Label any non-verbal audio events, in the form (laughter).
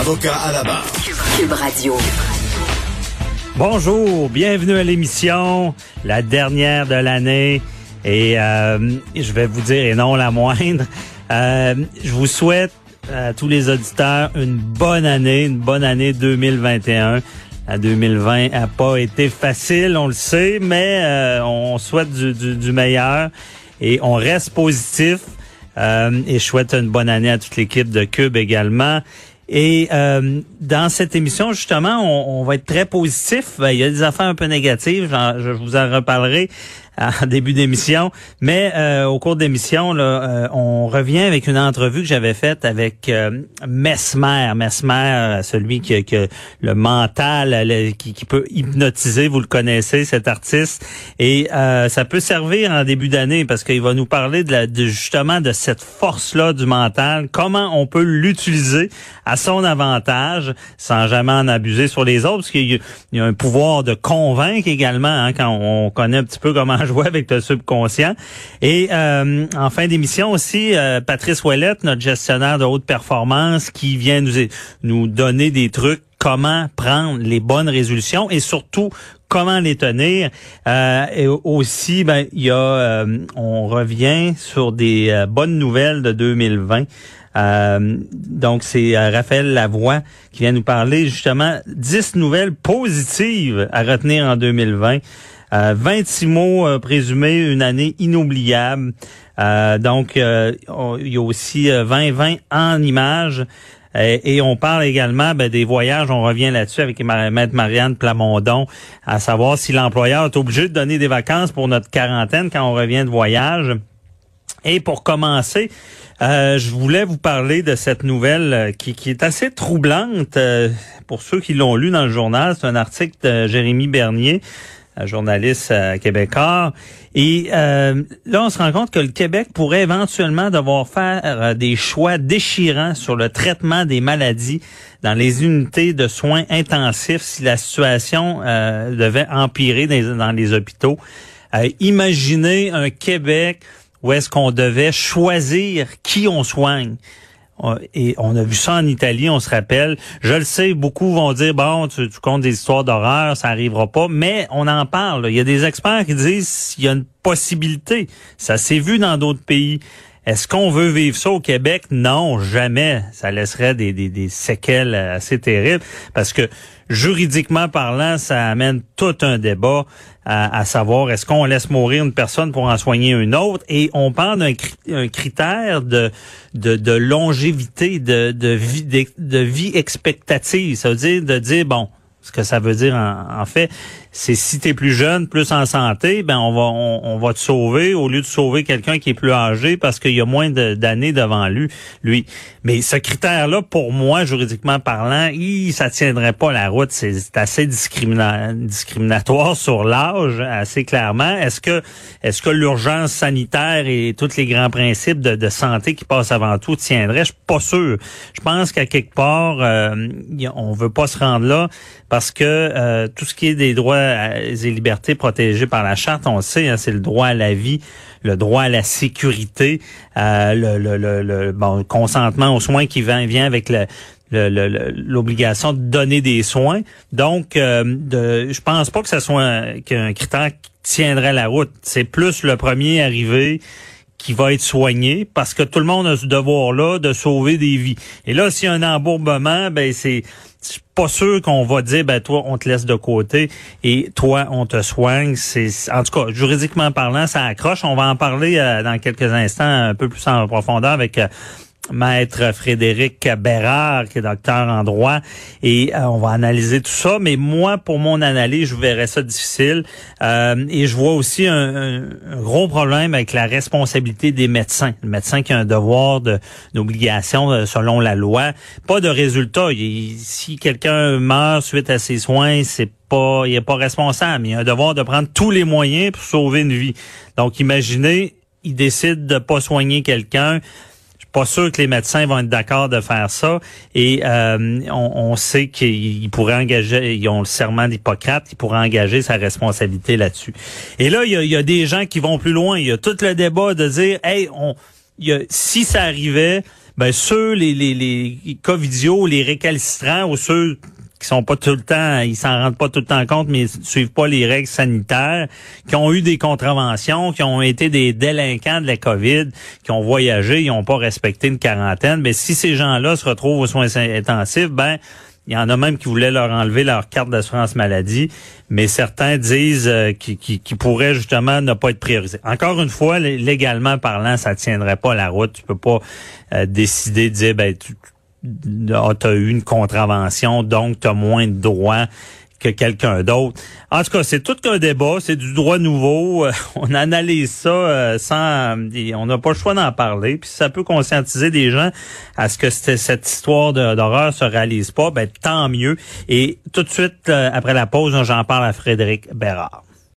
Avocat à la barre. Cube Radio. Bonjour, bienvenue à l'émission, la dernière de l'année. Et euh, je vais vous dire, et non la moindre, euh, je vous souhaite à tous les auditeurs une bonne année, une bonne année 2021. À 2020 a pas été facile, on le sait, mais euh, on souhaite du, du, du, meilleur et on reste positif. Euh, et je souhaite une bonne année à toute l'équipe de Cube également. Et euh, dans cette émission, justement, on, on, va être très positif. Ben, il y a des affaires un peu négatives, je vous en reparlerai en (laughs) début d'émission. Mais euh, au cours d'émission, là, euh, on revient avec une entrevue que j'avais faite avec euh, Mesmer. Mesmer, celui qui, a le mental, qui, qui, peut hypnotiser, vous le connaissez, cet artiste. Et ça peut servir en début d'année parce qu'il va nous parler de, la, de justement de cette force-là du mental, comment on peut l'utiliser à son avantage sans jamais en abuser sur les autres, parce qu'il y, a un pouvoir de convaincre également hein, quand on connaît un petit peu comment jouer avec le subconscient. Et euh, en fin d'émission aussi, euh, Patrice Ouellette, notre gestionnaire de haute performance, qui vient nous, nous donner des trucs comment prendre les bonnes résolutions et surtout comment les tenir. Euh, et aussi, ben, il y a, euh, on revient sur des euh, bonnes nouvelles de 2020. Euh, donc, c'est Raphaël Lavoie qui vient nous parler justement 10 nouvelles positives à retenir en 2020. 26 mots présumés, une année inoubliable. donc, il y a aussi 2020 en images. Et, on parle également ben, des voyages. On revient là-dessus avec Maître Marianne Plamondon, à savoir si l'employeur est obligé de donner des vacances pour notre quarantaine quand on revient de voyage. Et pour commencer, euh, je voulais vous parler de cette nouvelle euh, qui, est assez troublante. Euh, pour ceux qui l'ont lu dans le journal, c'est un article de Jérémy Bernier journaliste québécois. Et euh, là, on se rend compte que le Québec pourrait éventuellement devoir faire euh, des choix déchirants sur le traitement des maladies dans les unités de soins intensifs si la situation euh, devait empirer dans, les hôpitaux. imaginez un Québec où est-ce qu'on devait choisir qui on soigne. Et on a vu ça en Italie, on se rappelle. Je le sais, beaucoup vont dire, bon, tu, comptes des histoires d'horreur, ça arrivera pas. Mais on en parle. Il y a des experts qui disent qu'il y a une possibilité. Ça s'est vu dans d'autres pays. Est-ce qu'on veut vivre ça au Québec? Non, jamais. Ça laisserait des, des, des séquelles assez terribles parce que juridiquement parlant, ça amène tout un débat à, savoir est-ce qu'on laisse mourir une personne pour en soigner une autre et on parle d'un critère de, de, longévité, de, de, vie, de vie expectative. Ça veut dire de dire, bon, ce que ça veut dire en, fait, c'est si tu es plus jeune, plus en santé, ben on va on, va te sauver au lieu de sauver quelqu'un qui est plus âgé parce qu'il y a moins d'années devant lui. Lui, mais ce critère-là, pour moi, juridiquement parlant, il, ça tiendrait pas la route. C'est assez discriminatoire sur l'âge, assez clairement. Est-ce que est-ce que l'urgence sanitaire et tous les grands principes de, santé qui passent avant tout tiendraient? Je suis pas sûr. Je pense qu'à quelque part, euh, on veut pas se rendre là que euh, tout ce qui est des droits et libertés protégés par la charte, on le sait, hein, c'est le droit à la vie, le droit à la sécurité, euh, le, le, le, bon, consentement aux soins qui vient, vient avec le l'obligation de donner des soins. Donc, euh, de, je pense pas que ce soit qu'un critère qui tiendrait la route. C'est plus le premier arrivé qui va être soigné parce que tout le monde a ce devoir-là de sauver des vies. Et là, s'il y a un embourbement, ben c'est pas sûr qu'on va dire ben toi on te laisse de côté et toi on te soigne c'est en tout cas juridiquement parlant ça accroche on va en parler euh, dans quelques instants un peu plus en profondeur avec euh, maître Frédéric Bérard, qui est docteur en droit, et euh, on va analyser tout ça. Mais moi, pour mon analyse, je verrais ça difficile. Euh, et je vois aussi un, gros problème avec la responsabilité des médecins. Le médecin qui a un devoir d'obligation euh, selon la loi. Pas de résultat. si quelqu'un meurt suite à ses soins, c'est pas, il est pas responsable. Il a un devoir de prendre tous les moyens pour sauver une vie. Donc, imaginez, il décide de pas soigner quelqu'un pas sûr que les médecins vont être d'accord de faire ça. Et euh, on, sait qu'ils pourraient engager, ils ont le serment d'Hippocrate, ils pourraient engager sa responsabilité là-dessus. Et là, il y a, y a, des gens qui vont plus loin. Il y a tout le débat de dire, hey, on, y a, si ça arrivait, ben ceux les les les cas vidéo, les récalcitrants ou ceux qui sont pas tout le temps, ils s'en rendent pas tout le temps compte, mais ils suivent pas les règles sanitaires, qui ont eu des contraventions, qui ont été des délinquants de la COVID, qui ont voyagé, ils ont pas respecté une quarantaine. Mais si ces gens-là se retrouvent aux soins intensifs, ben il y en a même qui voulaient leur enlever leur carte d'assurance maladie, mais certains disent euh, qu'ils pourraient justement ne pas être priorisés. Encore une fois, légalement parlant, ça tiendrait pas la route. Tu peux pas euh, décider de dire ben tu, ah, tu as eu une contravention, donc tu as moins de droits que quelqu'un d'autre. En tout cas, c'est tout un débat, c'est du droit nouveau. On analyse ça euh, sans, on n'a pas le choix d'en parler. Puis ça peut conscientiser des gens à ce que cette histoire d'horreur se réalise pas, ben tant mieux. Et tout de suite euh, après la pause, j'en parle à Frédéric Bérard.